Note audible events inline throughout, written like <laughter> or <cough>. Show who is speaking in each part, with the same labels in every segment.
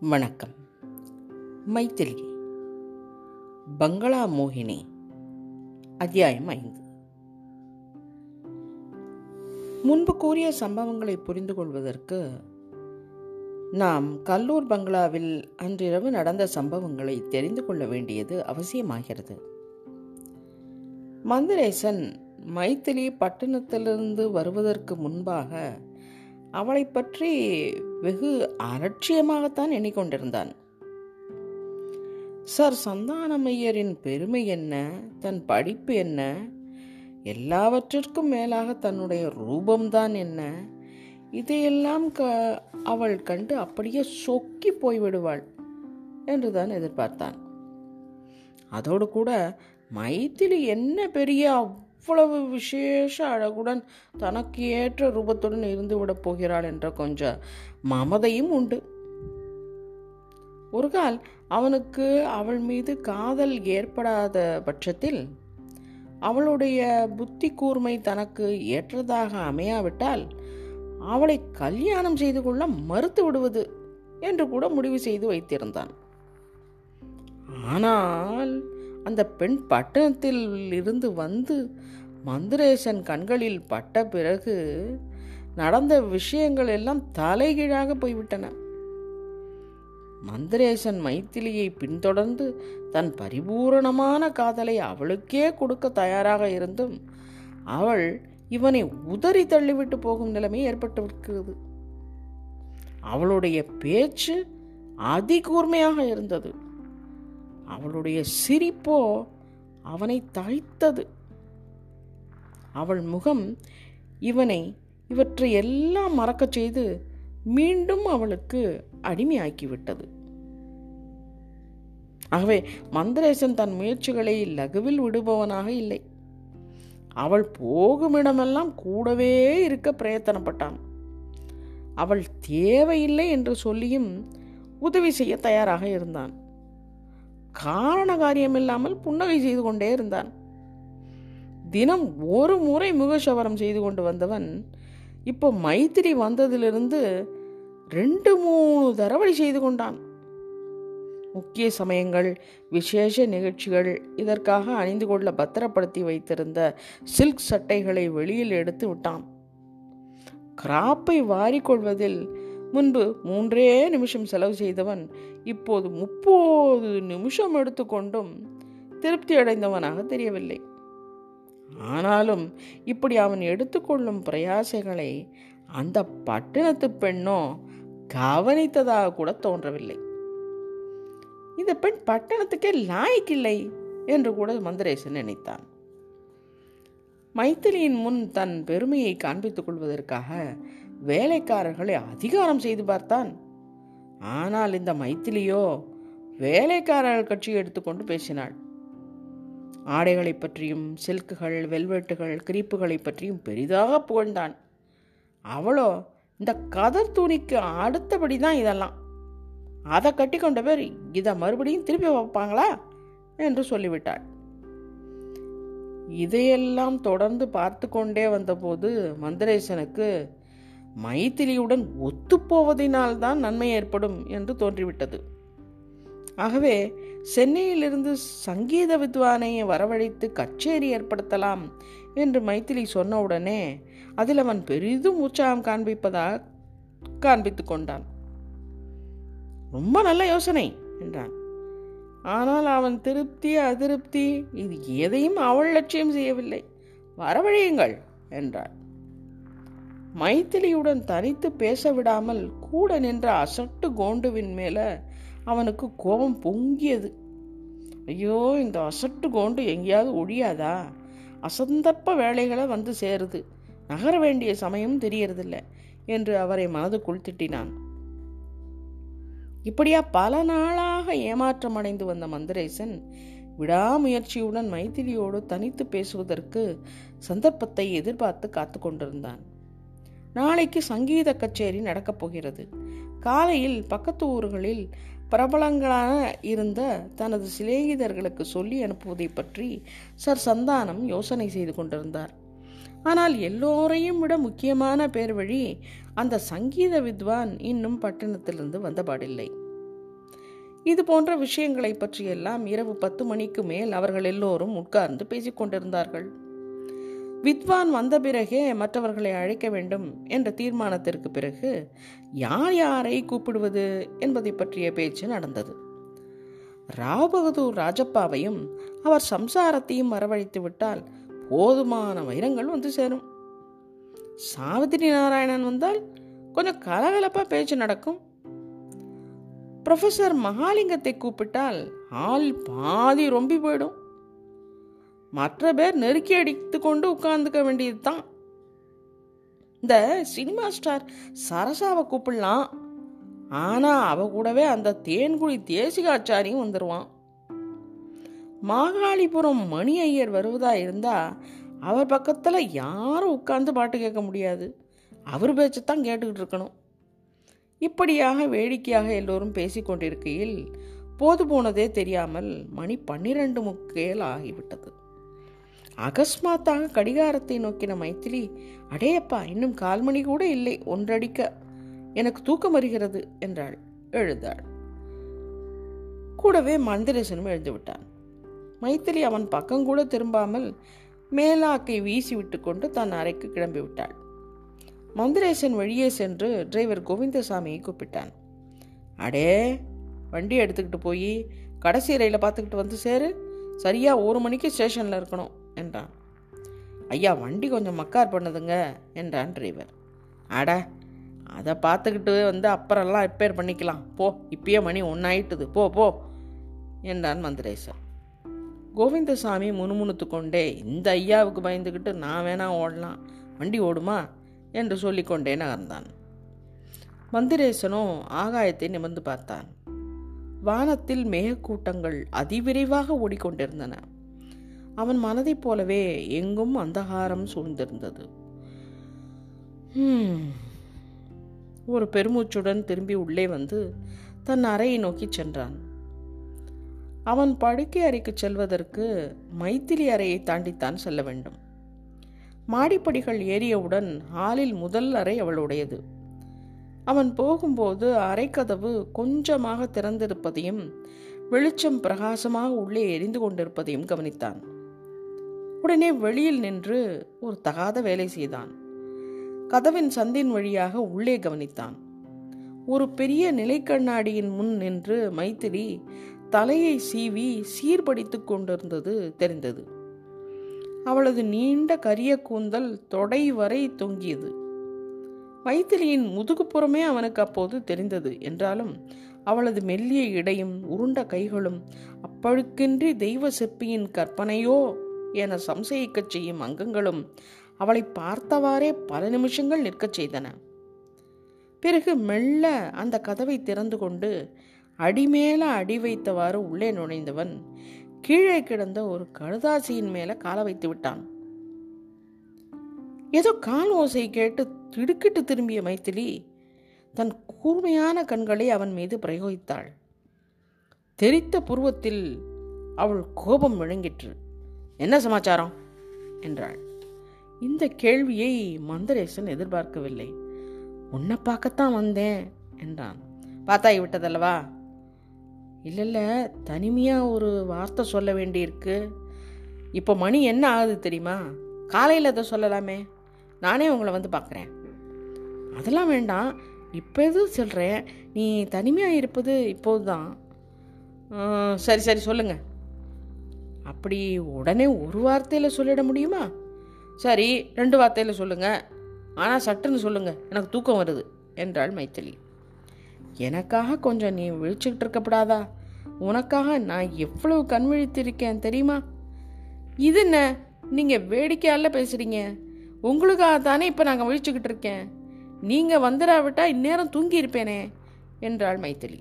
Speaker 1: வணக்கம். மைத்திலி. பங்களா மோகினி. அத்தியாயம் ஐந்து. முன்பு கூறிய சம்பவங்களை புரிந்து கொள்வதற்கு நாம் கல்லூர் பங்களாவில் அன்றிரவு நடந்த சம்பவங்களை தெரிந்து கொள்ள வேண்டியது அவசியமாகிறது. மந்திரேசன் மைத்திலி பட்டணத்திலிருந்து வருவதற்கு முன்பாக அவளை பற்றி வெகு அலட்சியமாகத்தான் எண்ணிக்கொண்டிருந்தான். சார் சந்தானமையரின் பெருமை என்ன? தன் படிப்பு என்ன? எல்லாவற்றிற்கும் மேலாக தன்னுடைய ரூபம்தான் என்ன? இதையெல்லாம் க அவள் கண்டு அப்படியே சொக்கி போய்விடுவாள் என்றுதான் எதிர்பார்த்தான். அதோடு கூட மைத்திலி என்ன பெரிய அவ்வளவு விசேஷ அழகுடன் தனக்கு ஏற்ற ரூபத்துடன் இருந்து விடப் போகிறாள் என்ற கொஞ்சம் மமதையும் உண்டு. ஒரு கால் அவனுக்கு அவள் மீது காதல் ஏற்படாத பட்சத்தில் அவளுடைய புத்தி கூர்மை தனக்கு ஏற்றதாக அமையாவிட்டால் அவளை கல்யாணம் செய்து கொள்ள மறுத்து விடுவது என்று கூட முடிவு செய்து வைத்திருந்தான். ஆனால் அந்த பெண் பட்டணத்தில் இருந்து வந்து மந்திரேசன் கண்களில் பட்ட பிறகு நடந்த விஷயங்கள் எல்லாம் தலைகீழாக போய்விட்டன. மந்திரேசன் மைத்திலியை பின்தொடர்ந்து தன் பரிபூரணமான காதலை அவளுக்கே கொடுக்க தயாராக இருந்தும் அவள் இவனை உதறி தள்ளிவிட்டு போகும் நிலைமை ஏற்பட்டிருக்கிறது. அவளுடைய பேச்சு அதிகூர்மையாக இருந்தது. அவளுடைய சிரிப்போ அவனை தழைத்தது. அவள் முகம் இவனை இவற்றை எல்லாம் மறக்கச் செய்து மீண்டும் அவளுக்கு அடிமையாக்கிவிட்டது. ஆகவே மந்திரேசன் தன் முயற்சிகளை லகுவில் விடுபவனாக இல்லை. அவள் போகுமிடமெல்லாம் கூடவே இருக்க பிரயத்தனப்பட்டான். அவள் தேவையில்லை என்று சொல்லியும் உதவி செய்ய தயாராக இருந்தான். காரண காரியமில்லாமல் புன்னகை செய்து கொண்டே இருந்தான். தினம் ஒரு முறை முகசவரம் செய்து கொண்டு வந்தவன் இப்போ மைத்திரி வந்ததிலிருந்து ரெண்டு மூணு தரவழி செய்து கொண்டான். முக்கிய சமயங்கள் விசேஷ நிகழ்ச்சிகள் இதற்காக அணிந்து கொள்ள பத்திரப்படுத்தி வைத்திருந்த சில்க் சட்டைகளை வெளியில் எடுத்து விட்டான். கிராப்பை வாரிக்கொள்வதில் முன்பு மூன்றே நிமிஷம் செலவு செய்தவன் இப்போது முப்பது நிமிஷம் எடுத்துக்கொண்டும் திருப்தி அடைந்தவனாக தெரியவில்லை. ஆனாலும் இப்படி அவன் எடுத்துக்கொள்ளும் பிரயாசைகளை அந்த பட்டணத்து பெண்ணோ கவனித்ததாக கூட தோன்றவில்லை. இந்த பெண் பட்டணத்துக்கே லாய்க்கில்லை என்று கூட மந்திரேசன் நினைத்தான். மைத்திலியின் முன் தன் பெருமையை காண்பித்துக் கொள்வதற்காக வேலைக்காரர்களை அதிகாரம் செய்து பார்த்தான். ஆனால் இந்த மைத்திலியோ வேலைக்காரர்கள் கட்சி எடுத்துக்கொண்டு பேசினாள். ஆடைகளை பற்றியும் சில்க்குகள் வெல்வெட்டுகள் கிரீப்புகளை பற்றியும் பெரிதாக புகழ்ந்தான். அவளோ இந்த கதர் துணிக்கு அடுத்தபடி தான் இதெல்லாம். அதை கட்டி கொண்ட பேர் இதை மறுபடியும் திருப்பி வைப்பாங்களா? என்று சொல்லிவிட்டாள். இதையெல்லாம் தொடர்ந்து பார்த்து கொண்டே வந்தபோது மந்திரேசனுக்கு மைத்திலியுடன் ஒத்துப்போவதினால்தான் நன்மை ஏற்படும் என்று தோன்றிவிட்டது. ஆகவே சென்னையிலிருந்து சங்கீத வித்வானையை வரவழைத்து கச்சேரி ஏற்படுத்தலாம் என்று மைத்திலி சொன்னவுடனே அதில் அவன் பெரிதும் உற்சாகம் காண்பிப்பதாக காண்பித்து கொண்டான். ரொம்ப நல்ல யோசனை என்றான். ஆனால் அவன் திருப்தி அதிருப்தி இது எதையும் அவள் லட்சியம் செய்யவில்லை. வரவழையுங்கள் என்றான் மைத்திலியுடன் தனித்து பேச விடாமல் கூட நின்ற அசட்டு கோண்டுவின் மேல அவனுக்கு கோபம் பொங்கியது. ஐயோ இந்த அசட்டு கோண்டு எங்கேயாவது ஒழியாதா? அசந்தப்ப வேலைகளை வந்து சேருது. நகர வேண்டிய சமயம் தெரியறதில்ல என்று அவரை மனதுக்குள் திட்டினான். இப்படியா பல நாளாக ஏமாற்றம் அடைந்து வந்த மந்திரேசன் விடாமுயற்சியுடன் மைத்திலியோடு தனித்து பேசுவதற்கு சந்தர்ப்பத்தை எதிர்பார்த்து காத்து கொண்டிருந்தான் நாளைக்கு சங்கீத கச்சேரி நடக்கப் போகிறது. காலையில் பக்கத்து ஊர்களில் பிரபலங்களான இருந்த தனது சிநேகிதர்களுக்கு சொல்லி அனுப்புவதை பற்றி சர் சந்தானம் யோசனை செய்து கொண்டிருந்தார். ஆனால் எல்லோரையும் விட முக்கியமான பேர் வழி அந்த சங்கீத வித்வான் இன்னும் பட்டணத்திலிருந்து வந்தபாடில்லை. இது போன்ற விஷயங்களை பற்றியெல்லாம் இரவு பத்து மணிக்கு மேல் அவர்கள் எல்லோரும் உட்கார்ந்து பேசிக்கொண்டிருந்தார்கள் வித்வான் வந்த பிறகே மற்றவர்களை அழைக்க வேண்டும் என்ற தீர்மானத்திற்கு பிறகு யார் யாரை கூப்பிடுவது? என்பதை பற்றிய பேச்சு நடந்தது. ராவ் பகதூர் ராஜப்பாவையும் அவர் சம்சாரத்தையும் வரவழைத்து விட்டால் போதுமான வைரங்கள் வந்து சேரும். சாவித்திரி நாராயணன் வந்தால் கொஞ்சம் கலகலப்பாக பேச்சு நடக்கும். ப்ரொஃபஸர் மகாலிங்கத்தை கூப்பிட்டால் ஆள் பாதி ரொம்பி போயிடும். மற்ற பேர் நெருக்கி அடித்து கொண்டு உட்கார்ந்துக்க வேண்டியது தான் இந்த சினிமா ஸ்டார் சரசாவை கூப்பிடலாம். ஆனா அவ கூடவே அந்த தேன்குழி தேசிகாச்சாரியும் வந்துடுவான் மாகாளிபுரம் மணி ஐயர் வருவதா இருந்தா அவர் பக்கத்தில் யாரும் உட்கார்ந்து பாட்டு கேட்க முடியாது. அவர் பேச்சு தான் கேட்டுக்கிட்டு இருக்கணும். இப்படியாக வேடிக்கையாக எல்லோரும் பேசிக்கொண்டிருக்கையில் போது போனதே தெரியாமல் மணி பன்னிரண்டு முக்கேல் ஆகிவிட்டது. அகஸ்மாத்தாக கடிகாரத்தை நோக்கின மைத்திலி அடேயப்பா இன்னும் கால் மணி கூட இல்லை ஒன்றடிக்க. எனக்கு தூக்கம் வருகிறது என்றாள் எழுந்தாள். கூடவே மந்திரசனும் எழுந்து விட்டான். மைத்திலி அவன் பக்கம் கூட திரும்பாமல் மேலாக்கை வீசி விட்டு கொண்டு தன் அறைக்கு கிளம்பி விட்டாள். மந்திரேசன் வெளியே சென்று டிரைவர் கோவிந்தசாமியை கூப்பிட்டான். அடே வண்டி எடுத்துக்கிட்டு போய் கடைசி ரயிலை பார்த்துக்கிட்டு வந்து சேரு. சரியாக ஒரு மணிக்கு ஸ்டேஷனில் இருக்கணும். என்றான். ஐயா வண்டி கொஞ்சம் மக்கார் பண்ணுதுங்க என்றான் டிரைவர். அட அதை பார்த்துக்கிட்டு வந்து அப்புறம்லாம் ரிப்பேர் பண்ணிக்கலாம். போ இப்பயே மணி ஒன்றாயிட்டுது போ போ என்றான் மந்திரேசன் கோவிந்தசாமி முணுமுணுத்து கொண்டே இந்த ஐயாவுக்கு பயந்துக்கிட்டு நான் வேணா ஓடலாம். வண்டி ஓடுமா? என்று சொல்லிக்கொண்டே நகர்ந்தான். மந்திரேசனும் ஆகாயத்தை நிமிர்ந்து பார்த்தான். வானத்தில் மேகக்கூட்டங்கள் அதிவிரைவாக ஓடிக்கொண்டிருந்தன. அவன் மனதைப் போலவே எங்கும் அந்தகாரம் சூழ்ந்திருந்தது. ஒரு பெருமூச்சுடன் திரும்பி உள்ளே வந்து தன் அறையை நோக்கி சென்றான். அவன் படுக்கை அறைக்கு செல்வதற்கு மைத்திலி அறையை தாண்டித்தான் செல்ல வேண்டும். மாடிப்படிகள் ஏறியவுடன் ஹாலில் முதல் அறை அவளுடையது. அவன் போகும்போது அறைக்கதவு கொஞ்சமாக திறந்திருப்பதையும் வெளிச்சம் பிரகாசமாக உள்ளே எரிந்து கொண்டிருப்பதையும் கவனித்தான். உடனே வெளியில் நின்று ஒரு தகாத வேலை செய்தான். கதவின் சந்தின் வழியாக உள்ளே கவனித்தான். ஒரு பெரிய நிலைக்கண்ணாடியின் முன் நின்று மைத்திரி தலையை சீவி சீர்படித்துக் கொண்டிருந்தது தெரிந்தது. அவளது நீண்ட கரிய கூந்தல் தொடை வரை தொங்கியது. மைத்திலியின் முதுகுப்புறமே அவனுக்கு அப்போது தெரிந்தது. என்றாலும் அவளது மெல்லிய இடையும் உருண்ட கைகளும் அப்பழுக்கின்றி தெய்வ சிற்பியின் கற்பனையோ என சம்சயிக்கச் செய்யும் அங்கங்களும் அவளை பார்த்தவாறே பல நிமிஷங்கள் நிற்கச் செய்தன. பிறகு மெல்ல அந்த கதவை திறந்து கொண்டு அடிமேல அடி வைத்தவாறு உள்ளே நுழைந்தவன் கீழே கிடந்த ஒரு கழுதாசியின் மேல கால வைத்து விட்டான். ஏதோ கால் ஓசை கேட்டு திடுக்கிட்டு திரும்பிய மைத்திலி தன் கூர்மையான கண்களை அவன் மீது பிரயோகித்தாள். தெரித்த புருவத்தில் அவள் கோபம் விளங்கிற்று. என்ன சமாச்சாரம்? என்றாள். இந்த கேள்வியை மந்தரேசன் எதிர்பார்க்கவில்லை. உன்னை பார்க்கத்தான் வந்தேன் என்றான். பார்த்தாய் விட்டதல்லவா? இல்லை இல்லை தனிமையாக ஒரு வார்த்தை சொல்ல வேண்டியிருக்கு. இப்போ மணி என்ன ஆகுது தெரியுமா? காலையில் அதை சொல்லலாமே. நானே உங்களை வந்து பார்க்குறேன். அதெல்லாம் வேண்டாம். இப்போ எதுவும் சொல்கிறேன் நீ தனிமையாக இருப்பது இப்போது தான் சரி சரி சொல்லுங்கள் அப்படி உடனே ஒரு வார்த்தையில் சொல்லிட முடியுமா? சரி ரெண்டு வார்த்தையில் சொல்லுங்கள் ஆனால் சட்டுன்னு சொல்லுங்கள் எனக்கு தூக்கம் வருது என்றாள் மைத்திலி. எனக்காக கொஞ்சம் நீ விழிச்சுக்கிட்டு இருக்கப்படாதா? உனக்காக நான் எவ்வளவு கண் விழித்திருக்கேன் தெரியுமா? இது என்ன? நீங்கள் வேடிக்கையால பேசுகிறீங்க உங்களுக்காக தானே இப்போ நாங்கள் விழிச்சுக்கிட்டு இருக்கேன். நீங்கள் வந்துடாவிட்டா இந்நேரம் தூங்கியிருப்பேனே என்றாள் மைத்திலி.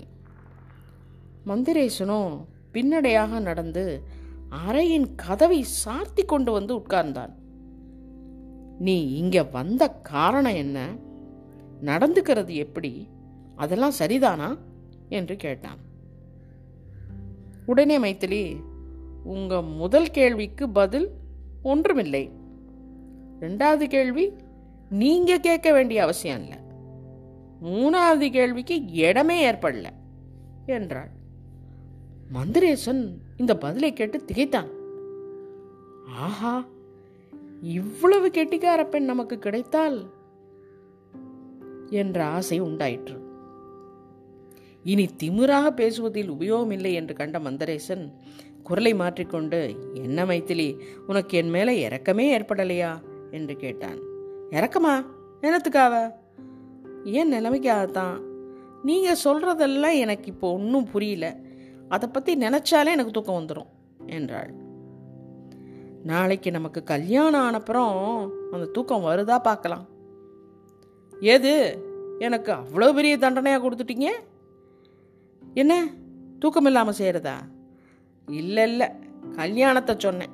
Speaker 1: மந்திரேசனும் பின்னடையாக நடந்து அறையின் கதவை சார்த்தி கொண்டு வந்து உட்கார்ந்தான். நீ இங்க வந்த காரணம் என்ன? நடந்துக்கிறது எப்படி? அதெல்லாம் சரிதானா? என்று கேட்டான். உடனே மைத்திலி உங்க முதல் கேள்விக்கு பதில் ஒன்றுமில்லை. ரெண்டாவது கேள்வி நீங்க கேட்க வேண்டிய அவசியம் இல்லை. மூணாவது கேள்விக்கு இடமே ஏற்படல என்றாள். மந்திரேசன் இந்த பதிலை கேட்டு திகைத்தான். ஆஹா இவ்வளவு கெட்டிக்கார பெண் நமக்கு கிடைத்தால் என்ற ஆசை உண்டாயிற்று. இனி திமிராக பேசுவதில் உபயோகமில்லை என்று கண்ட மந்தரேசன் குரலை மாற்றிக்கொண்டு என்ன மைத்திலி உனக்கு என் மேலே இறக்கமே ஏற்படலையா? என்று கேட்டான். இறக்கமா என்னத்துக்காவ ஏன் நிலைமைக்காகத்தான்? நீங்கள் சொல்கிறதெல்லாம் எனக்கு இப்போ ஒன்றும் புரியல. அதை பற்றி நினச்சாலே எனக்கு தூக்கம் வந்துடும் என்றாள். நாளைக்கு நமக்கு கல்யாணம் ஆனப்புறம் அந்த தூக்கம் வருதா பார்க்கலாம். ஏது எனக்கு அவ்வளோ பெரிய தண்டனையாக கொடுத்துட்டீங்க? என்ன? தூக்கம் இல்லாமல் செய்கிறதா இல்லை இல்லை. கல்யாணத்தை சொன்னேன்.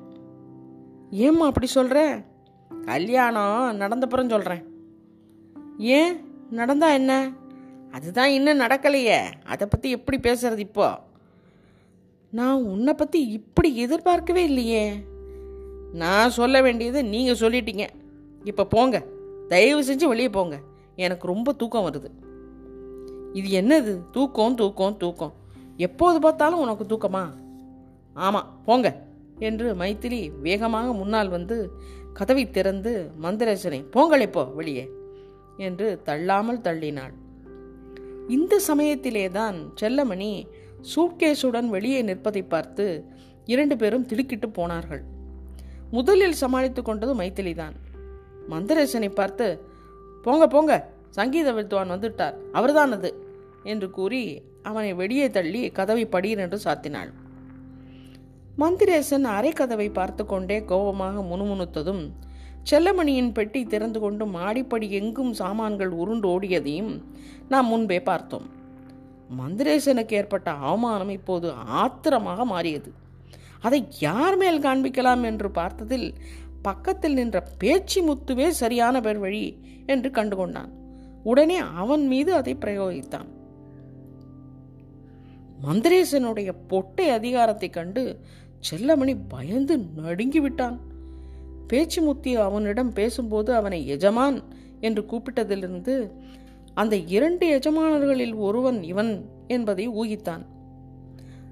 Speaker 1: ஏம்மா அப்படி சொல்கிற கல்யாணம் நடந்தப்புறம் சொல்கிறேன் ஏன்? நடந்தா என்ன? அதுதான் இன்னும் நடக்கலையே. அதை பற்றி எப்படி பேசுறது இப்போது நான் உன்னை பற்றி இப்படி எதிர்பார்க்கவே இல்லையே. நான் சொல்ல வேண்டியது நீங்கள் சொல்லிட்டீங்க. இப்போ போங்க. தயவு செஞ்சு வெளியே போங்க. எனக்கு ரொம்ப தூக்கம் வருது. இது என்னது? தூக்கம் தூக்கம் தூக்கம். எப்போது பார்த்தாலும் உனக்கு தூக்கமா? ஆமாம் போங்க என்று மைத்திலி வேகமாக முன்னால் வந்து கதவை திறந்து மந்திரசனை போங்கள் இப்போ வெளியே என்று தள்ளாமல் தள்ளினாள். இந்த சமயத்திலே தான் செல்லமணி சூட்கேஸுடன் வெளியே நிற்பதை பார்த்து இரண்டு பேரும் திடுக்கிட்டு போனார்கள். முதலில் சமாளித்து கொண்டது மைத்திலி தான் மந்திரேசனை பார்த்து போங்க போங்க சங்கீத வித்வான் வந்துட்டார் அவர்தான் அது என்று கூறி அவனை வெளியே தள்ளி கதவை படியர் என்று சாத்தினாள். மந்திரேசன் அரை கதவை பார்த்து கொண்டே கோபமாக முணுமுணுத்ததும் செல்லமணியின் பெட்டி திறந்து கொண்டு மாடிப்படி எங்கும் சாமான்கள் உருண்டு ஓடியதையும் நாம் முன்பே பார்த்தோம். மந்திரேசனுக்கு ஏற்பட்ட அவமானம் இப்போது ஆத்திரமாக மாறியது. அதை யார் மேல் காண்பிக்கலாம் என்று பார்த்ததில் பக்கத்தில் நின்ற பேச்சு முத்துவே சரியான பேர் வழி என்று கண்டுகொண்டான். உடனே அவன் மீது அதை பிரயோகித்தான். மந்திரேசனுடைய பொட்டை அதிகாரத்தை கண்டு செல்லமணி பயந்து நடுங்கி விட்டான் பேச்சு முத்தி அவனிடம் பேசும்போது அவனை எஜமான் என்று கூப்பிட்டதிலிருந்து அந்த இரண்டு எஜமானர்களில் ஒருவன் இவன் என்பதை ஊகித்தான்.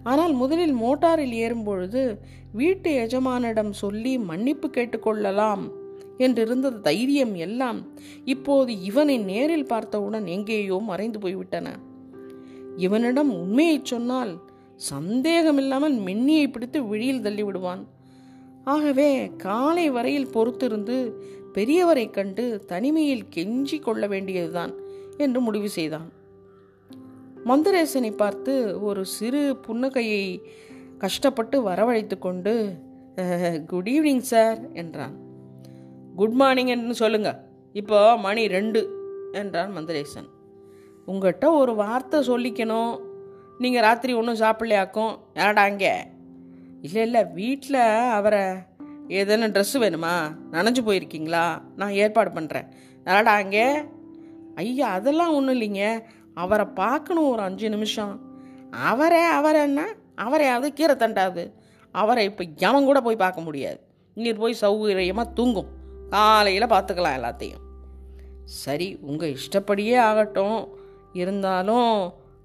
Speaker 1: ஆனால் முதலில் மோட்டாரில் ஏறும்பொழுது வீட்டு எஜமானிடம் சொல்லி மன்னிப்பு கேட்டுக்கொள்ளலாம் என்றிருந்த தைரியம் எல்லாம் இப்போது இவனை நேரில் பார்த்தவுடன் எங்கேயோ மறைந்து போய்விட்டன. இவனிடம் உண்மையை சொன்னால் சந்தேகமில்லாமல் மென்னியை பிடித்து விழியில் தள்ளிவிடுவான். ஆகவே காலை வரையில் பொறுத்திருந்து பெரியவரை கண்டு தனிமையில் கெஞ்சி கொள்ள வேண்டியதுதான். என்று முடிவு செய்தான். மந்தரேசனை பார்த்து ஒரு சிறு புன்னகையை கஷ்டப்பட்டு வரவழைத்து கொண்டு குட் ஈவினிங் சார் என்றான். குட் மார்னிங் என்று சொல்லுங்க. இப்போ மணி ரெண்டு என்றான் மந்தரேசன். உங்கள்கிட்ட ஒரு வார்த்தை சொல்லிக்கணும். நீங்கள் ராத்திரி ஒன்றும் சாப்பிடலையாக்கும். ஏடா அங்கே இல்லை இல்லை வீட்டில் அவரை ஏதேனும் ட்ரெஸ்ஸு வேணுமா? நனைஞ்சு போயிருக்கீங்களா? நான் ஏற்பாடு பண்ணுறேன் ஏடா அங்கே ஐயா அதெல்லாம் ஒன்றும் இல்லைங்க. அவரை பார்க்கணும் ஒரு அஞ்சு நிமிஷம். அவரே அவரைன்னா அவரையாவது கீரை தண்டாது. அவரை இப்போ எவன் கூட போய் பார்க்க முடியாது. நீர் போய் சௌகரியமாக தூங்கும். காலையில் பார்த்துக்கலாம் எல்லாத்தையும். சரி உங்கள் இஷ்டப்படியே ஆகட்டும். இருந்தாலும்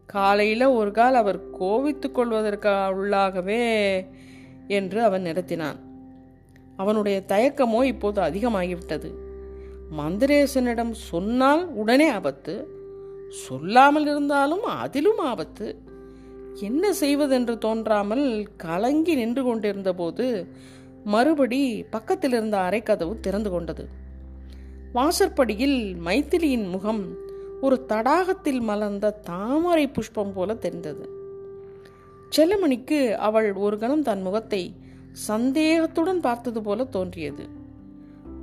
Speaker 1: காலையில் ஒரு கால் அவர் கோவித்து கொள்வதற்கு உள்ளாகவே என்று அவன் நிறுத்தினான். அவனுடைய தயக்கமோ இப்போது அதிகமாகிவிட்டது. மந்திரேசனிடம் சொன்னால் உடனே ஆபத்து சொல்லாமல் இருந்தாலும் அதிலும் ஆபத்து. என்ன செய்வதென்று தோன்றாமல் கலங்கி நின்று கொண்டிருந்த போது மறுபடி பக்கத்தில் இருந்த அரைக்கதவு திறந்து கொண்டது. வாசற்படியில் மைத்திலியின் முகம் ஒரு தடாகத்தில் மலர்ந்த தாமரை புஷ்பம் போல தெரிந்தது. செல்லமணிக்கு அவள் ஒரு கணம் தன் முகத்தை சந்தேகத்துடன் பார்த்தது போல தோன்றியது.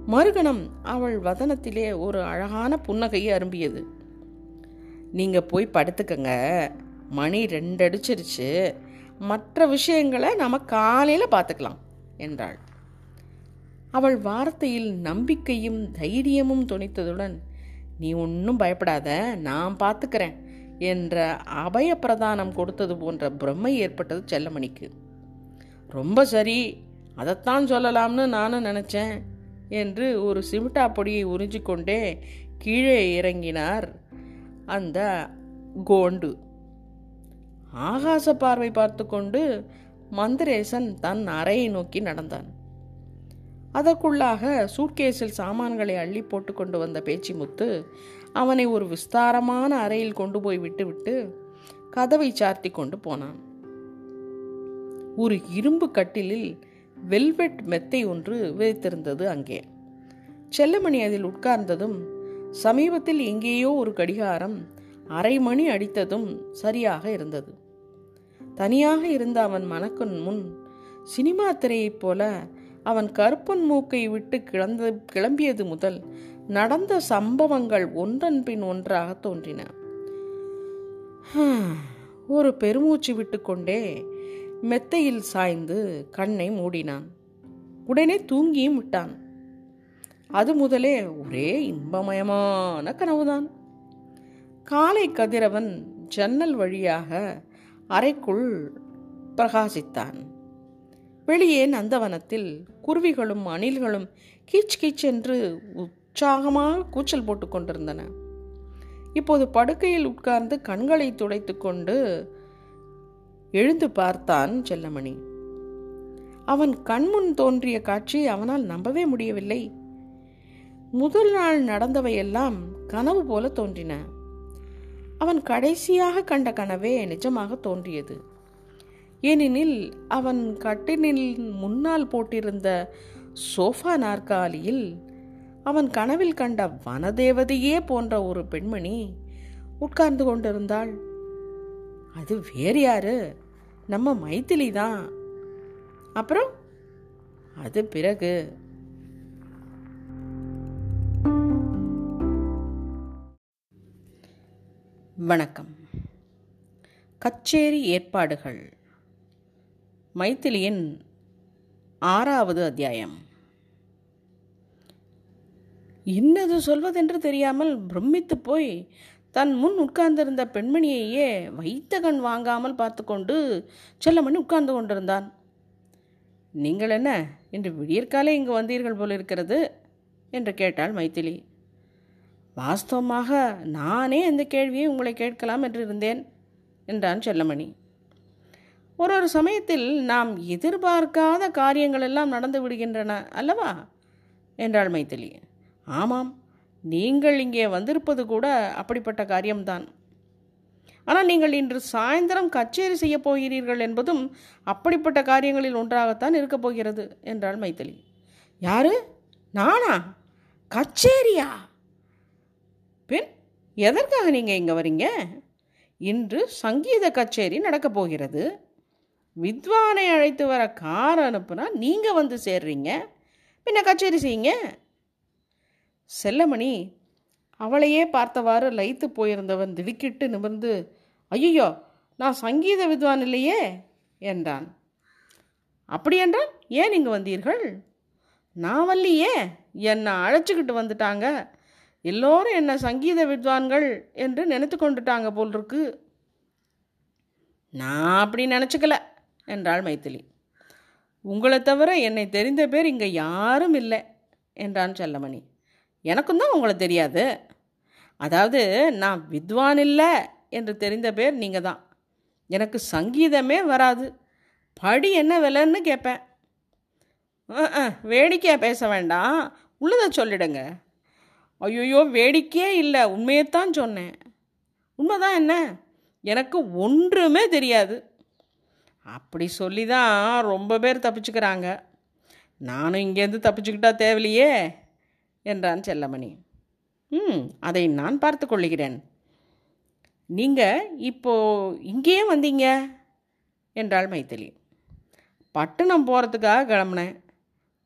Speaker 1: மறுகணம் அவள் வதனத்திலே ஒரு அழகான புன்னகையை அரும்பியது. நீங்க போய் படுத்துக்கங்க. மணி ரெண்டடிச்சிருச்சு. மற்ற விஷயங்களை நம்ம காலையில் பார்த்துக்கலாம் என்றாள். அவள் வார்த்தையில் நம்பிக்கையும் தைரியமும் துணித்ததுடன் நீ ஒன்றும் பயப்படாத. நான் பார்த்துக்கிறேன் என்ற அபய பிரதானம் கொடுத்தது போன்ற பிரம்மை ஏற்பட்டது செல்லமணிக்கு. ரொம்ப சரி. அதைத்தான் சொல்லலாம்னு நானும் நினச்சேன். என்று ஒரு சிமிட்டா பொடியை உறிஞ்சிக்கொண்டே கீழே இறங்கினார் அந்த கோண்டு. ஆகாச பார்வை பார்த்து கொண்டு மந்திரேசன் தன் அறையை நோக்கி நடந்தான். அதற்குள்ளாக சூட்கேஸில் சாமான்களை அள்ளி போட்டு கொண்டு வந்த பேச்சிமுத்து அவனை ஒரு விஸ்தாரமான அறையில் கொண்டு போய் விட்டுவிட்டு கதவை சார்த்தி கொண்டு போனான். ஒரு இரும்பு கட்டிலில் வெல்வெட் மெத்தை ஒன்று விரித்திருந்தது அங்கே. செல்லமணி அதில் உட்கார்ந்ததும் சமீபத்தில் எங்கேயோ ஒரு கடிகாரம் அரை மணி அடித்ததும் சரியாக இருந்தது. தனியாக இருந்த அவன் மனக்கன் முன் சினிமா திரையைப் போல அவன் கருப்பன் மூக்கை விட்டு கிளந்த கிளம்பியது முதல் நடந்த சம்பவங்கள் ஒன்றன் பின் ஒன்றாக தோன்றின. ஒரு பெருமூச்சு விட்டுக்கொண்டே மெத்தையில் சாய்ந்து கண்ணை மூடினான். உடனே தூங்கியும் விட்டான். அது முதலே ஒரே இன்பமயமான கனவுதான். காலை கதிரவன் ஜன்னல் வழியாக அறைக்குள் பிரகாசித்தான். வெளியே நந்தவனத்தில் குருவிகளும் அணில்களும் கீச் கீச் என்று உற்சாகமாக கூச்சல் போட்டு கொண்டிருந்தன. இப்போது படுக்கையில் உட்கார்ந்து கண்களை துடைத்து கொண்டு எழுந்து பார்த்தான் செல்லமணி. அவன் கண்முன் தோன்றிய காட்சி அவனால் நம்பவே முடியவில்லை. முதல் நாள் நடந்தவையெல்லாம் கனவு போல தோன்றின. அவன் கடைசியாக கண்ட கனவே நிஜமாக தோன்றியது. ஏனெனில் அவன் கட்டினில் முன்னால் போட்டிருந்த சோஃபா நாற்காலியில் அவன் கனவில் கண்ட வனதேவதையே போன்ற ஒரு பெண்மணி உட்கார்ந்து கொண்டிருந்தாள். அது வேறு யாரு? நம்ம மைத்திலி தான். அப்புறம்? அது பிறகு. வணக்கம். கச்சேரி ஏற்பாடுகள். மைத்திலியின் ஆறாவது அத்தியாயம். இன்னது சொல்வதென்று தெரியாமல் பிரமித்து போய் தன் முன் உட்கார்ந்திருந்த பெண்மணியையே வைத்த கண் வாங்காமல் பார்த்து கொண்டு செல்லமணி உட்கார்ந்து கொண்டிருந்தான். நீங்கள் என்ன இன்று விடியற்காலே இங்கு வந்தீர்கள் போல இருக்கிறது என்று கேட்டாள் மைத்திலி. வாஸ்தவமாக நானே இந்த கேள்வியை உங்களை கேட்கலாம் என்று இருந்தேன் என்றான் செல்லமணி. ஒரு ஒரு சமயத்தில் நாம் எதிர்பார்க்காத காரியங்கள் எல்லாம் நடந்து விடுகின்றன அல்லவா? என்றாள் மைத்திலி. ஆமாம் நீங்கள் இங்கே வந்திருப்பது கூட அப்படிப்பட்ட காரியம்தான். ஆனால் நீங்கள் இன்று சாயந்தரம் கச்சேரி செய்ய போகிறீர்கள் என்பதும் அப்படிப்பட்ட காரியங்களில் ஒன்றாகத்தான் இருக்கப் போகிறது என்றாள் மைத்திலி. யாரு? நானா? கச்சேரியா? பின் எதற்காக நீங்கள் இங்கே வரீங்க? இன்று சங்கீத கச்சேரி நடக்கப் போகிறது. வித்வானை அழைத்து வர கார் அனுப்புனா நீங்கள் வந்து சேர்றீங்க. பின்ன கச்சேரி செய்யுங்க. செல்லமணி அவளையே பார்த்தவாறு லைத்து போயிருந்தவன் திடுக்கிட்டு நிமிர்ந்து ஐயோ நான் சங்கீத வித்வான் இல்லையே? என்றான். அப்படியென்றால் ஏன் இங்கு வந்தீர்கள்? நான் வல்லியே என்னை அழைச்சிக்கிட்டு வந்துட்டாங்க. எல்லோரும் என்ன சங்கீத வித்வான்கள் என்று நினைத்து கொண்டுட்டாங்க போல் இருக்கு நான் அப்படி நினச்சிக்கல என்றாள் மைத்திலி. உங்களை தவிர என்னை தெரிந்த பேர் இங்கே யாரும் இல்லை என்றான் செல்லமணி. எனக்கும் தான் உங்களை தெரியாது. அதாவது நான் வித்வான் இல்லை என்று தெரிந்த பேர் நீங்கள் தான். எனக்கு சங்கீதமே வராது. படி என்ன விலைன்னு கேட்பேன். வேடிக்கையாக பேச வேண்டாம். உள்ளதை சொல்லிடுங்க. ஐயோயோ வேடிக்கையே இல்லை. உண்மையைத்தான் சொன்னேன். உண்மைதான் என்ன? எனக்கு ஒன்றுமே தெரியாது. அப்படி சொல்லி தான் ரொம்ப பேர் தப்பிச்சுக்கிறாங்க. நானும் இங்கேருந்து தப்பிச்சுக்கிட்டா தேவையில்லையே. என்றான் செல்லமணி. ம் அதை நான் பார்த்து கொள்ளுகிறேன். நீங்கள் இப்போ இங்கேயே வந்தீங்க? என்றாள் மைத்திலி. பட்டணம் போகிறதுக்காக கிளம்புனேன்.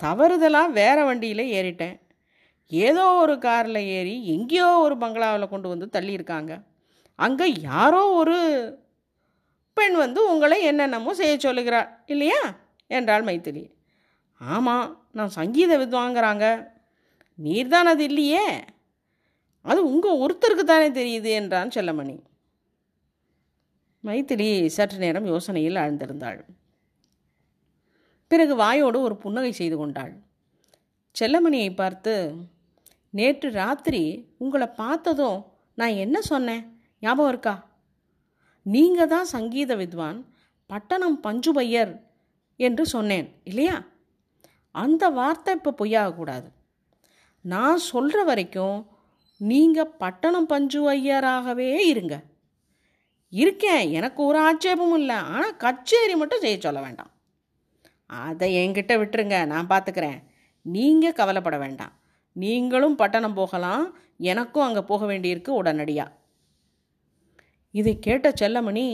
Speaker 1: தவறுதலாக வேறு வண்டியில் ஏறிட்டேன். ஏதோ ஒரு காரில் ஏறி எங்கேயோ ஒரு பங்களாவில் கொண்டு வந்து தள்ளியிருக்காங்க. அங்கே யாரோ ஒரு பெண் வந்து உங்களை என்னென்னமோ செய்ய சொல்லுகிறாள் இல்லையா? என்றாள் மைத்திலி. ஆமாம் நான் சங்கீத வித்வாங்கிறாங்க நீர்தான் அது இல்லையே. அது உங்கள் ஒருத்தருக்கு தானே தெரியுது என்றான் செல்லமணி. மைத்திலி சற்று நேரம் யோசனையில் ஆழ்ந்திருந்தாள். பிறகு வாயோடு ஒரு புன்னகை செய்து கொண்டாள். செல்லமணியை பார்த்து நேற்று ராத்திரி உங்களை பார்த்ததும் நான் என்ன சொன்னேன்? ஞாபகம் இருக்கா? நீங்கள் தான் சங்கீத வித்வான் பட்டணம் பஞ்சுபையர் என்று சொன்னேன் இல்லையா? அந்த வார்த்தை இப்போ பொய்யாகக்கூடாது. நான் சொல்கிற வரைக்கும் நீங்கள் பட்டணம் பஞ்சு ஐயராகவே இருங்க. இருக்கேன் எனக்கு ஒரு ஆட்சேபமும் இல்லை. ஆனால் கச்சேரி மட்டும் செய்ய சொல்ல வேண்டாம். அதை என்கிட்ட விட்டுருங்க நான் பார்த்துக்கிறேன் நீங்கள் கவலைப்பட வேண்டாம். நீங்களும் பட்டணம் போகலாம் எனக்கும் அங்கே போக வேண்டியிருக்கு உடனடியாக இதை கேட்ட செல்லமணி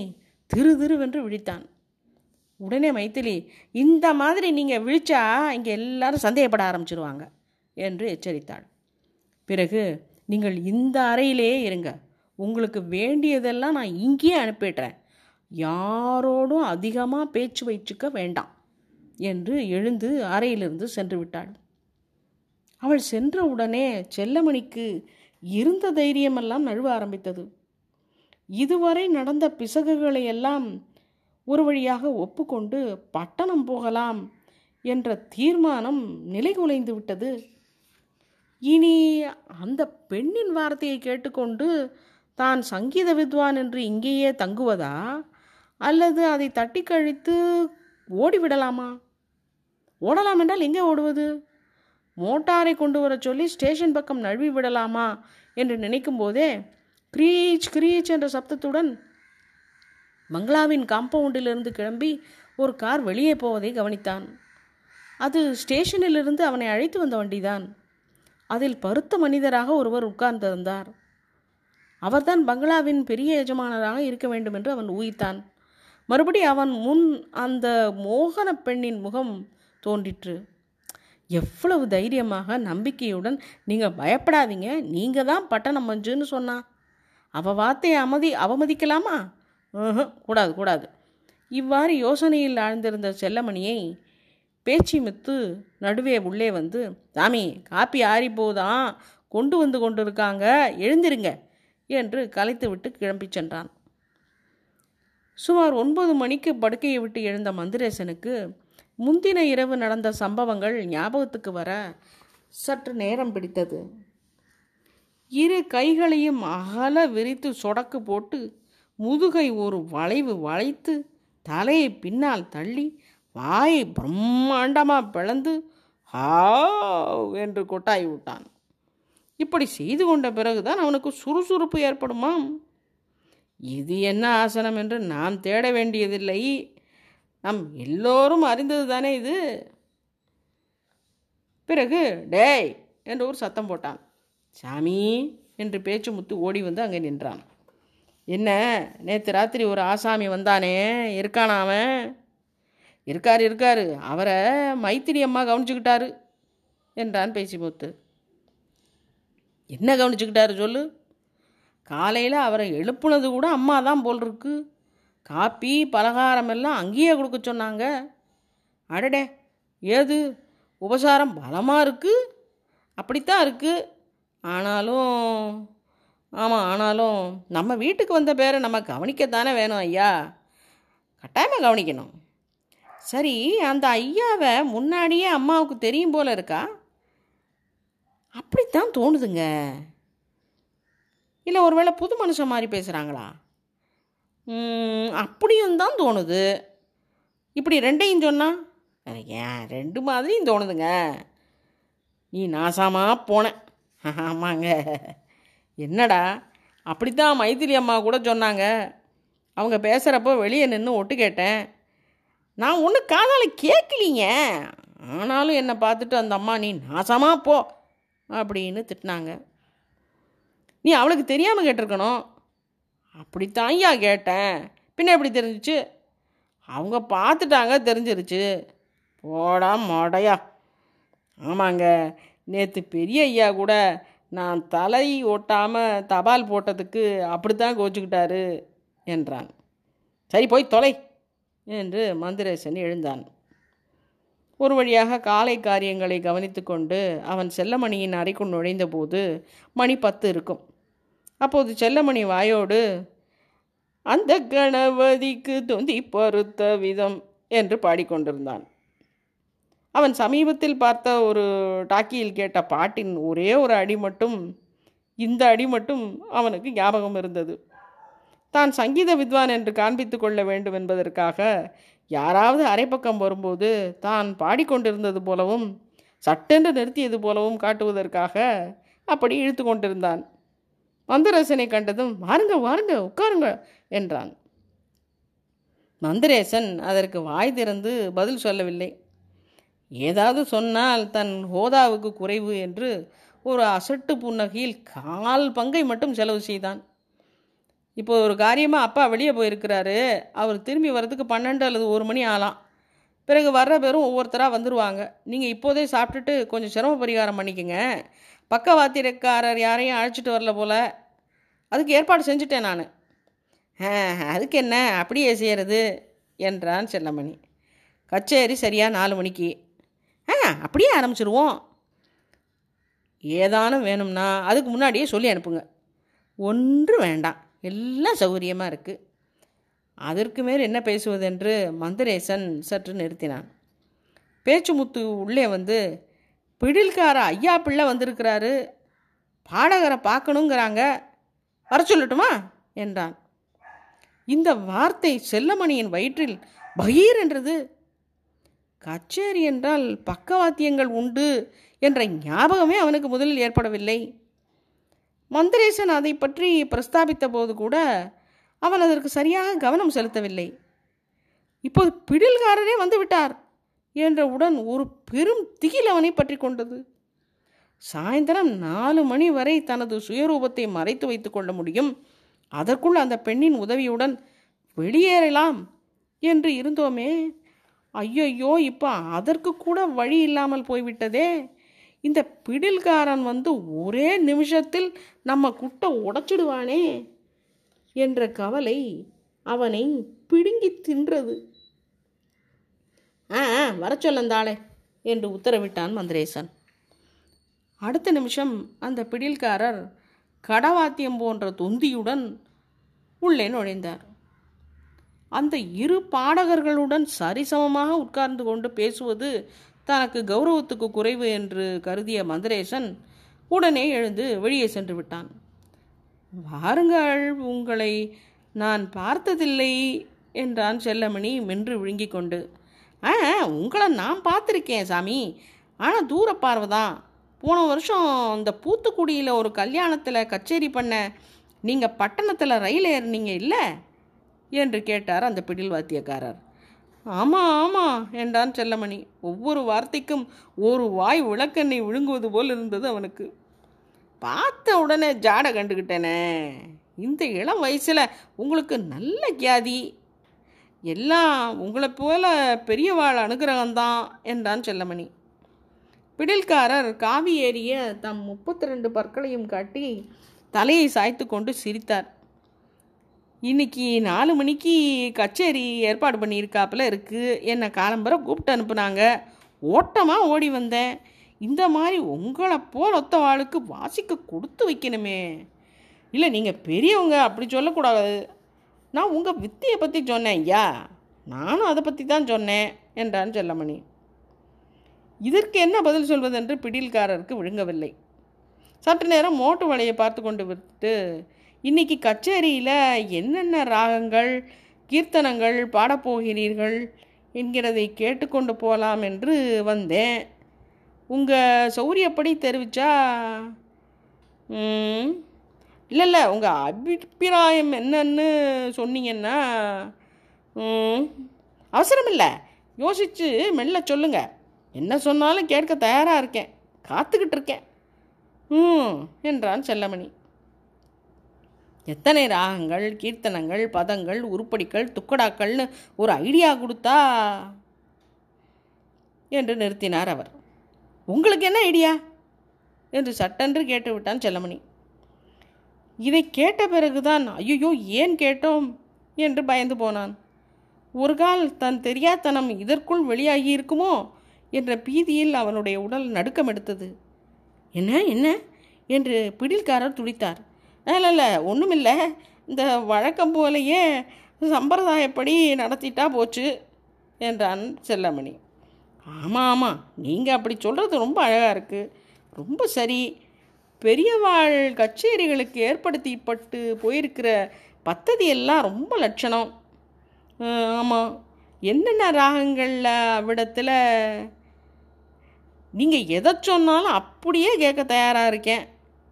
Speaker 1: திரு திருவென்று விழித்தான். உடனே மைத்திலி இந்த மாதிரி நீங்கள் விழிச்சா இங்கே எல்லாரும் சந்தேகப்பட ஆரம்பிச்சிருவாங்க. என்று எச்சரித்தாள். பிறகு நீங்கள் இந்த அறையிலேயே இருங்க. உங்களுக்கு வேண்டியதெல்லாம் நான் இங்கேயே அனுப்பிடுறேன் யாரோடும் அதிகமாக பேச்சு வச்சுக்க வேண்டாம் என்று எழுந்து அறையிலிருந்து சென்று விட்டாள். அவள் சென்ற உடனே செல்லமணிக்கு இருந்த தைரியமெல்லாம் நழுவ ஆரம்பித்தது. இதுவரை நடந்த பிசகுகளை எல்லாம் ஒரு வழியாக ஒப்புக்கொண்டு பட்டணம் போகலாம் என்ற தீர்மானம் நிலைகுலைந்து விட்டது. இனி அந்த பெண்ணின் வார்த்தையை கேட்டுக்கொண்டு தான் சங்கீத வித்வான் என்று இங்கேயே தங்குவதா? அல்லது அதை தட்டி கழித்து ஓடிவிடலாமா? ஓடலாம் என்றால் எங்கே ஓடுவது? மோட்டாரை கொண்டு வர சொல்லி ஸ்டேஷன் பக்கம் நழுவி விடலாமா என்று நினைக்கும் போதே கிரீச் கிரீச் என்ற சப்தத்துடன் மங்களாவின் காம்பவுண்டிலிருந்து கிளம்பி ஒரு கார் வெளியே போவதை கவனித்தான். அது ஸ்டேஷனிலிருந்து அவனை அழைத்து வந்த வண்டிதான். அதில் பருத்த மனிதராக ஒருவர் உட்கார்ந்திருந்தார். அவர்தான் பங்களாவின் பெரிய எஜமானராக இருக்க வேண்டும் என்று அவன் ஊகித்தான். மறுபடி அவன் முன் அந்த மோகன பெண்ணின் முகம் தோன்றிற்று. எவ்வளவு தைரியமாக நம்பிக்கையுடன் நீங்கள் பயப்படாதீங்க. நீங்கள் தான் பட்டணம் மஞ்சுன்னு சொன்னான் அவள் வார்த்தையை அமதி அவமதிக்கலாமா? கூடாது கூடாது. இவ்வாறு யோசனையில் ஆழ்ந்திருந்த செல்லமணியை பேச்சு மித்து நடுவே உள்ளே வந்து சாமி காப்பி ஆறிப்போதான் கொண்டு வந்து கொண்டிருக்காங்க. எழுந்திருங்க என்று கலைத்து விட்டு கிளம்பிச் சென்றான். சுமார் ஒன்பது மணிக்கு படுக்கையை விட்டு எழுந்த மந்திரேசனுக்கு முந்தின இரவு நடந்த சம்பவங்கள் ஞாபகத்துக்கு வர சற்று நேரம் பிடித்தது. இரு கைகளையும் அகல விரித்து சொடக்கு போட்டு முதுகை ஒரு வளைவு வளைத்து தலையை பின்னால் தள்ளி வாய் பிரம்மாண்டமாக பிளந்து ஹா என்று கொட்டாய் விட்டான். இப்படி செய்து கொண்ட பிறகுதான் அவனுக்கு சுறுசுறுப்பு ஏற்படுமாம். இது என்ன ஆசனம் என்று நாம் தேட வேண்டியதில்லை. நம் எல்லோரும் அறிந்தது தானே இது? பிறகு டேய் என்று ஒரு சத்தம் போட்டான். சாமி என்று பேச்சு முத்து ஓடி வந்து அங்கே நின்றான். என்ன நேற்று ராத்திரி ஒரு ஆசாமி வந்தானே? இருக்கானா அவன்? இருக்கார் இருக்கார். அவரை மைத்திரி அம்மா கவனிச்சுக்கிட்டாரு என்றான் பேசி போத்து என்ன கவனிச்சுக்கிட்டாரு சொல்லு? காலையில் அவரை எழுப்புனது கூட அம்மா தான் போல் இருக்கு. காப்பி பலகாரம் எல்லாம் அங்கேயே கொடுக்க சொன்னாங்க. அடடே ஏது? உபசாரம் பலமாக இருக்குது அப்படித்தான் இருக்குது ஆனாலும் ஆமாம் ஆனாலும் நம்ம வீட்டுக்கு வந்த பேரை நம்ம கவனிக்கத்தானே வேணும் ஐயா. கட்டாயமாக கவனிக்கணும். சரி அந்த ஐயாவை முன்னாடியே அம்மாவுக்கு தெரியும் போல இருக்கா? அப்படித்தான் தோணுதுங்க. இல்லை ஒருவேளை புது மனுஷன் மாதிரி பேசுகிறாங்களா அப்படியும் தான் தோணுது. இப்படி ரெண்டையும் சொன்னா ஏன் ரெண்டு மாதிரியும் தோணுதுங்க. நீ நாசாமா போனேன் <laughs> ஆமாங்க. என்னடா அப்படித்தான் மைதிலி அம்மா கூட சொன்னாங்க. அவங்க பேசுகிறப்போ வெளியே நின்று ஒட்டு கேட்டேன். நான் ஒன்றும் காதால் கேட்கலீங்க ஆனாலும் என்னை பார்த்துட்டு அந்த அம்மா நீ நாசமாக போ அப்படின்னு திட்டினாங்க. நீ அவளுக்கு தெரியாமல் கேட்டிருக்கணும். அப்படித்தான் ஐயா கேட்டேன். பின்ன எப்படி தெரிஞ்சிச்சு? அவங்க பார்த்துட்டாங்க தெரிஞ்சிருச்சு. போடா மொடையா. ஆமாங்க நேற்று பெரிய ஐயா கூட நான் தலை ஓட்டாமல் தபால் போட்டதுக்கு அப்படித்தான் கோச்சுக்கிட்டாரு என்றான். சரி போய் தொலை. என்று மந்திரேசன் எழுந்தான். ஒரு வழியாக காலை காரியங்களை கவனித்து கொண்டு அவன் செல்லமணியின் அறைக்குள் நுழைந்தபோது மணி பத்து இருக்கும். அப்போது செல்லமணி வாயோடு அந்த கணபதிக்கு தொந்தி பொறுத்த விதம் என்று பாடிக்கொண்டிருந்தான். அவன் சமீபத்தில் பார்த்த ஒரு டாக்கியில் கேட்ட பாட்டின் ஒரே ஒரு அடி மட்டும் இந்த அடி மட்டும் அவனுக்கு ஞாபகம் இருந்தது. தான் சங்கீத வித்வான் என்று காண்பித்து கொள்ள வேண்டும் என்பதற்காக யாராவது அரைப்பக்கம் வரும்போது தான் பாடிக்கொண்டிருந்தது போலவும் சட்டென்று நிறுத்தியது போலவும் காட்டுவதற்காக அப்படி இழுத்து கொண்டிருந்தான். மந்தரசனை கண்டதும் வாருங்க வாருங்க உட்காருங்க என்றான். மந்திரேசன் அதற்கு வாய் திறந்து பதில் சொல்லவில்லை. ஏதாவது சொன்னால் தன் ஹோதாவுக்கு குறைவு என்று ஒரு அசட்டு புன்னகையில் கால் பங்கை மட்டும் செலவு செய்தான். இப்போ ஒரு காரியமாக அப்பா வெளியே போயிருக்கிறாரு அவர் திரும்பி வர்றதுக்கு பன்னெண்டு அல்லது ஒரு மணி ஆகலாம் பிறகு வர்ற பேரும் ஒவ்வொருத்தராக வந்துடுவாங்க நீங்கள் இப்போதே சாப்பிட்டுட்டு கொஞ்சம் சிரம பரிகாரம் பண்ணிக்கங்க. பக்கவாத்திரக்காரர் யாரையும் அழைச்சிட்டு வரல போல். அதுக்கு ஏற்பாடு செஞ்சுட்டேன் நான். அதுக்கு என்ன? அப்படியே செய்கிறது என்றான் செல்லமணி. கச்சேரி சரியாக நாலு மணிக்கு. ஆ அப்படியே ஆரம்பிச்சிருவோம். ஏதானும் வேணும்னா அதுக்கு முன்னாடியே சொல்லி அனுப்புங்க. ஒன்றும் வேண்டாம். எல்லாம் சௌகரியமாக இருக்குது அதற்கு மேல் என்ன பேசுவதென்று மந்திரேசன் சற்று நிறுத்தினான். பேச்சு முத்து உள்ளே வந்து பிடில்கார ஐயா பிள்ளை வந்திருக்கிறாரு. பாடகரை பார்க்கணுங்கிறாங்க. வர சொல்லட்டுமா? என்றான். இந்த வார்த்தை செல்லமணியின் வயிற்றில் பகீர் என்றது. கச்சேரி என்றால் பக்கவாத்தியங்கள் உண்டு என்ற ஞாபகமே அவனுக்கு முதலில் ஏற்படவில்லை. மந்திரேசன் அதை பற்றி பிரஸ்தாபித்த போது கூட அவன் அதற்கு சரியாக கவனம் செலுத்தவில்லை. இப்போது பிடில்காரரே வந்துவிட்டார் என்றவுடன் ஒரு பெரும் திகில் அவனை பற்றி கொண்டது. சாயந்தரம் நாலு மணி வரை தனது சுயரூபத்தை மறைத்து வைத்துக் கொள்ள முடியும். அதற்குள் அந்த பெண்ணின் உதவியுடன் வெளியேறலாம் என்று இருந்தோமே. ஐயையோ இப்போ அதற்கு கூட வழி இல்லாமல் போய்விட்டதே இந்த பிடில்காரன் வந்து ஒரே நிமிஷத்தில் நம்ம குட்டை உடைச்சிடுவானே என்ற கவலை அவனை பிடுங்கி தின்றது. ஆ ஆ, வர சொல்லந்தாளே என்று உத்தரவிட்டான் மந்திரேசன். அடுத்த நிமிஷம் அந்த பிடில்காரர் கடவாத்தியம் போன்ற தொந்தியுடன் உள்ளே நுழைந்தார். அந்த இரு பாடகர்களுடன் சரிசமமாக உட்கார்ந்து கொண்டு பேசுவது தனக்கு கௌரவத்துக்கு குறைவு என்று கருதிய மந்திரேசன் உடனே எழுந்து வெளியே சென்று விட்டான். வாருங்கள் உங்களை நான் பார்த்ததில்லை என்றான் செல்லமணி மென்று விழுங்கிக் கொண்டு. ஆ உங்களை நான் பார்த்துருக்கேன் சாமி. ஆனால் தூர பார்வை தான். போன வருஷம் இந்த பூத்துக்குடியில் ஒரு கல்யாணத்தில் கச்சேரி பண்ண நீங்கள் பட்டணத்தில் ரயில் ஏறினீங்க இல்லை? என்று கேட்டார் அந்த பிடில் வாத்தியக்காரர் ஆமாம் ஆமாம் என்றான் செல்லமணி. ஒவ்வொரு வார்த்தைக்கும் ஒரு வாய் விளக்கெண்ணை விழுங்குவது போல் இருந்தது அவனுக்கு. பார்த்த உடனே ஜாடை கண்டுக்கிட்டேனே இந்த இளம் வயசில் உங்களுக்கு நல்ல கியாதி. எல்லாம் உங்களைப் போல பெரியவாள் அனுகிரகம்தான் என்றான் செல்லமணி. பிடில்காரர் காவி ஏறிய தம் முப்பத்தி ரெண்டு பற்களையும் காட்டி தலையை சாய்த்து கொண்டு சிரித்தார். இன்னைக்கு நாலு மணிக்கு கச்சேரி ஏற்பாடு பண்ணியிருக்காப்புல இருக்குது என்னை காலம்பரை கூப்பிட்டு அனுப்புனாங்க. ஓட்டமாக ஓடி வந்தேன். இந்த மாதிரி உங்களை போல் ஒத்த வாளுக்கு வாசிக்க கொடுத்து வைக்கணுமே. இல்லை நீங்கள் பெரியவங்க அப்படி சொல்லக்கூடாது. நான் உங்கள் வித்தியை பற்றி சொன்னேன் ஐயா. நானும் அதை பற்றி தான் சொன்னேன் என்றான் செல்லமணி. இதற்கு என்ன பதில் சொல்வதென்று பிடில்காரருக்கு விழுங்கவில்லை. சற்று நேரம் மோட்டு வலையை பார்த்து கொண்டு விட்டு இன்னைக்கு கச்சேரியில் என்னென்ன ராகங்கள் கீர்த்தனங்கள் பாடப்போகிறீர்கள் என்கிறதை கேட்டுக்கொண்டு போகலாம் என்று வந்தேன். உங்கள் சௌரியப்படி தெரிவிச்சா? இல்லை இல்லை உங்கள் அபிப்பிராயம் என்னன்னு சொன்னீங்கன்னா அவசரமில்லை அவசரம் இல்லை. யோசித்து மெல்ல சொல்லுங்கள் என்ன சொன்னாலும் கேட்க தயாராக இருக்கேன். காத்துக்கிட்டு இருக்கேன். ம் என்றான் செல்லமணி. எத்தனை ராகங்கள் கீர்த்தனங்கள் பதங்கள் உருப்படிகள் துக்கடாக்கள்னு ஒரு ஐடியா கொடுத்தா என்று நிறுத்தினார் அவர். உங்களுக்கு என்ன ஐடியா? என்று சட்டென்று கேட்டுவிட்டான் செல்லமணி. இதை கேட்ட பிறகுதான் ஐயோ ஏன் கேட்டோம்? என்று பயந்து போனான். ஒரு கால் தன் தெரியாதனம் இதற்குள் வெளியாகி இருக்குமோ? என்ற பீதியில் அவனுடைய உடல் நடுக்கம் எடுத்தது. என்ன என்ன? என்று பிடில்காரர் துடித்தார். இல்லை இல்லை ஒன்றுமில்லை இந்த வழக்கம் போலையே சம்பிரதாயப்படி நடத்திட்டா போச்சு என்றான் செல்லமணி. ஆமாம் ஆமாம் நீங்கள் அப்படி சொல்கிறது ரொம்ப அழகாக இருக்குது ரொம்ப சரி. பெரியவாள் கச்சேரிகளுக்கு ஏற்படுத்திப்பட்டு போயிருக்கிற பத்ததி எல்லாம் ரொம்ப லட்சணம். ஆமாம் என்னென்ன ராகங்களில் அவ்விடத்தில்? நீங்கள் எதை சொன்னாலும் அப்படியே கேட்க தயாராக இருக்கேன்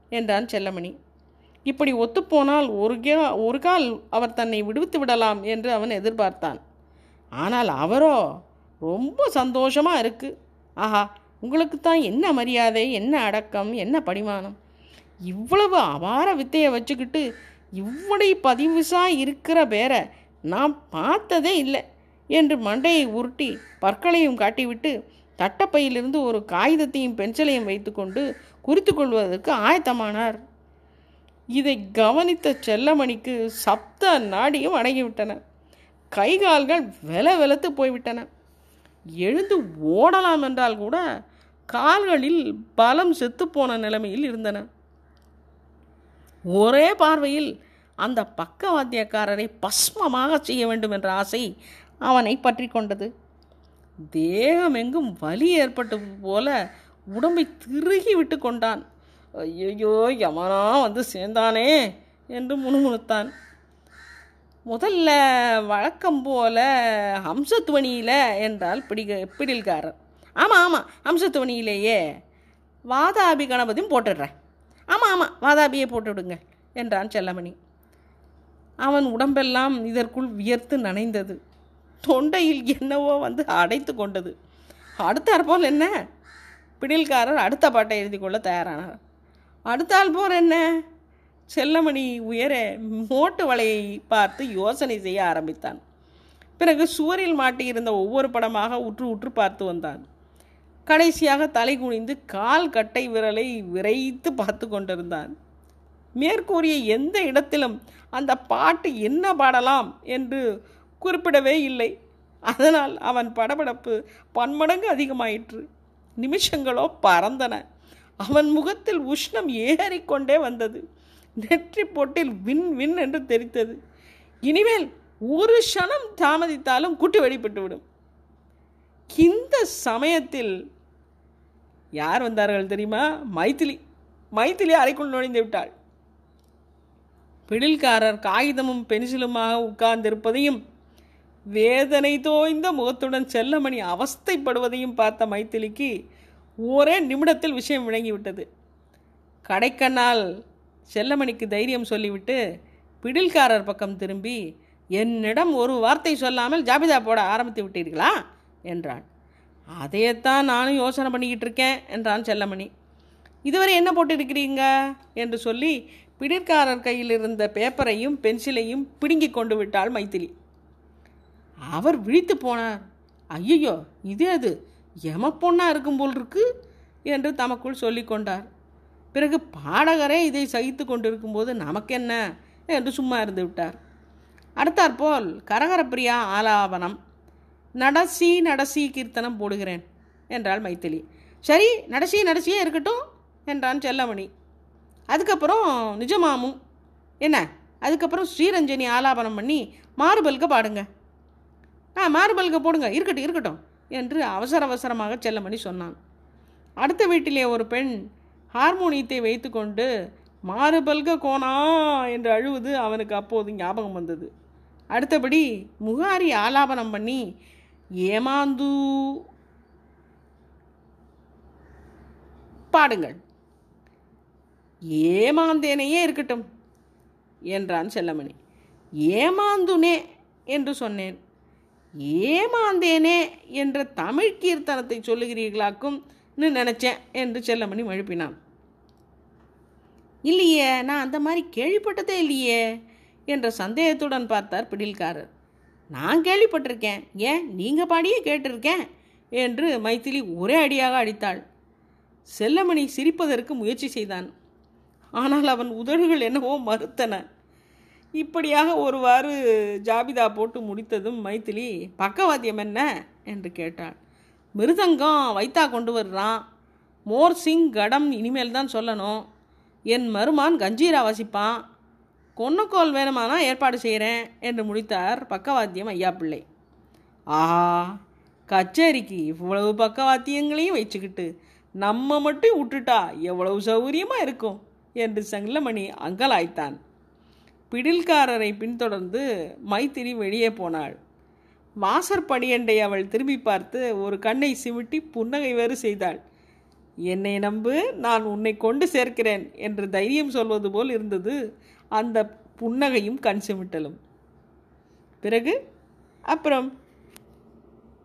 Speaker 1: என்றான் செல்லமணி. இப்படி ஒத்துப்போனால் ஒரு கே ஒரு கால் அவர் தன்னை விடுவித்து விடலாம் என்று அவன் எதிர்பார்த்தான். ஆனால் அவரோ ரொம்ப சந்தோஷமாக இருக்குது ஆஹா உங்களுக்கு தான் என்ன மரியாதை என்ன அடக்கம் என்ன படிமானம் இவ்வளவு அபார வித்தையை வச்சுக்கிட்டு இவ்வளை பதிவுசாக இருக்கிற பேரை நான் பார்த்ததே இல்லை என்று மண்டையை உருட்டி பற்களையும் காட்டிவிட்டு தட்டப்பையிலிருந்து ஒரு காகிதத்தையும் பென்சிலையும் வைத்துக்கொண்டு குறித்து கொள்வதற்கு ஆயத்தமானார். இதை கவனித்த செல்லமணிக்கு சப்த நாடியும் அடங்கிவிட்டன. கை கால்கள் வெல வெலத்து போய்விட்டன. எழுந்து ஓடலாம் என்றால் கூட கால்களில் பலம் செத்துப்போன நிலைமையில் இருந்தன. ஒரே பார்வையில் அந்த பக்கவாத்தியக்காரரை பஸ்மமாக செய்ய வேண்டும் என்ற ஆசை அவனை பற்றி கொண்டது. தேகம் எங்கும் வலி ஏற்பட்டது போல உடம்பை திருகி விட்டு கொண்டான். ஐயோ யமனா வந்து சேர்ந்தானே என்று முணுமுணுத்தான். முதல்ல வழக்கம் போல ஹம்சத்துவனியில் என்றால் பிடிக பிடில்காரர். ஆமாம் ஆமாம் ஹம்சத்துவனியிலேயே வாதாபி கணபதியும் போட்டுடுறேன். ஆமாம் ஆமாம் வாதாபியை போட்டு விடுங்க என்றான் செல்லமணி. அவன் உடம்பெல்லாம் இதற்குள் வியர்த்து நனைந்தது. தொண்டையில் என்னவோ வந்து அடைத்து கொண்டது. அடுத்த போல் என்ன? பிடில்காரர் அடுத்த பாட்டை எழுதி கொள்ள தயாரானார். அடுத்தால் போர் என்ன? செல்லமணி உயர மோட்டு வலையை பார்த்து யோசனை செய்ய ஆரம்பித்தான். பிறகு சுவரில் மாட்டியிருந்த ஒவ்வொரு படமாக உற்று உற்று பார்த்து வந்தான். கடைசியாக தலை குனிந்து கால் கட்டை விரலை விரைத்து பார்த்து கொண்டிருந்தான். மேற்கூறிய எந்த இடத்திலும் அந்த பாட்டு என்ன பாடலாம் என்று குறிப்பிடவே இல்லை. அதனால் அவன் படபடப்பு பன்மடங்கு அதிகமாயிற்று. நிமிஷங்களோ பறந்தன. அவன் முகத்தில் உஷ்ணம் ஏறிக்கொண்டே வந்தது. நெற்றி போட்டில் வின் வின் என்று தெரித்தது. இனிமேல் ஒரு க்ஷணம் தாமதித்தாலும் குட்டி வெளிப்பட்டுவிடும் இந்த சமயத்தில் யார் வந்தார்கள் தெரியுமா? மைத்திலி. மைத்திலி அறைக்குள் நுழைந்து விட்டாள். பிடில்காரர் காகிதமும் பென்சிலுமாக உட்கார்ந்திருப்பதையும் வேதனை தோய்ந்த முகத்துடன் செல்லமணி அவஸ்தைப்படுவதையும் பார்த்த மைத்திலிக்கு ஒரே நிமிடத்தில் விஷயம் விளங்கிவிட்டது. கடைக்கண்ணால் செல்லமணிக்கு தைரியம் சொல்லிவிட்டு பிடில்காரர் பக்கம் திரும்பி என்னிடம் ஒரு வார்த்தை சொல்லாமல் ஜாபிதா போட ஆரம்பித்து விட்டீர்களா? என்றான். அதையத்தான் நானும் யோசனை பண்ணிக்கிட்டு இருக்கேன் என்றான் செல்லமணி. இதுவரை என்ன போட்டிருக்கிறீங்க? என்று சொல்லி பிடிற்காரர் கையில் இருந்த பேப்பரையும் பென்சிலையும் பிடுங்கி கொண்டு விட்டாள் மைத்திலி. அவர் விழித்து போனார். ஐயோ இது அது எம பொண்ணாக இருக்கும் போல் இருக்கு என்று தமக்குள் சொல்லி கொண்டார். பிறகு பாடகரே இதை சகித்து கொண்டிருக்கும்போது நமக்கென்ன என்று சும்மா இருந்து விட்டார். அடுத்தாற்போல் கரகரப்பிரியா ஆலாபனம் நடசி நடசி கீர்த்தனம் போடுகிறேன் என்றாள் மைத்திலி. சரி நடசி நடசியே இருக்கட்டும் என்றான் செல்லமணி. அதுக்கப்புறம் நிஜமாமும் என்ன? அதுக்கப்புறம் ஸ்ரீரஞ்சனி ஆலாபனம் பண்ணி மாறுபல்க பாடுங்க. ஆ மாறுபல்க போடுங்க. இருக்கட்டும் இருக்கட்டும். என்று அவசர அவசரமாக செல்லமணி சொன்னான். அடுத்த வீட்டிலே ஒரு பெண் ஹார்மோனியத்தை வைத்துக்கொண்டு மாறுபல்க கோனா என்று அழுவது அவனுக்கு அப்போது ஞாபகம் வந்தது. அடுத்தபடி முகாரி ஆலாபனம் பண்ணி ஏமாந்து பாடுங்கள். ஏமாந்தேனையே இருக்கட்டும் என்றான் செல்லமணி. ஏமாந்துனே என்று சொன்னேன். ஏமாந்தேனே என்ற தமிழ் கீர்த்தனத்தை சொல்லுகிறீர்களாக்கும் நினைச்சேன் என்று செல்லமணி மழுப்பினான் இல்லையே நான் அந்த மாதிரி கேள்விப்பட்டதே இல்லையே என்ற சந்தேகத்துடன் பார்த்தார் பிடில்காரர். நான் கேள்விப்பட்டிருக்கேன். ஏன்? நீங்கள் பாடியே கேட்டிருக்கேன் என்று மைத்திலி ஒரே அடியாக அடித்தாள். செல்லமணி சிரிப்பதற்கு முயற்சி செய்தான். ஆனால் அவன் உதடுகள் என்னவோ மறுத்தன. இப்படியாக ஒருவாறு ஜாபிதா போட்டு முடித்ததும் மைத்திலி பக்கவாத்தியம் என்ன? என்று கேட்டாள். மிருதங்கம் வைத்தா கொண்டு வர்றான். மோர் சிங் கடம் இனிமேல் தான் சொல்லணும். என் மருமான் கஞ்சீரா வசிப்பான். கொன்னக்கோல் வேணுமானா ஏற்பாடு செய்கிறேன் என்று முடித்தார் பக்கவாத்தியம் ஐயா பிள்ளை ஆஹா! கச்சேரிக்கு இவ்வளவு பக்கவாத்தியங்களையும் வச்சுக்கிட்டு நம்ம மட்டும் விட்டுட்டா எவ்வளவு சௌகரியமாக இருக்கும்? என்று செங்கலமணி அங்கலாய்த்தான். பிடில்காரரை பின்தொடர்ந்து மைத்திரி வெளியே போனாள். வாசற்படியண்டை அவள் திரும்பி பார்த்து ஒரு கண்ணை சிமிட்டி புன்னகை வேறு செய்தாள். என்னை நம்பு நான் உன்னை கொண்டு சேர்க்கிறேன் என்று தைரியம் சொல்வது போல் இருந்தது. அந்த புன்னகையும் கண் சிமிட்டலும். பிறகு? அப்புறம்?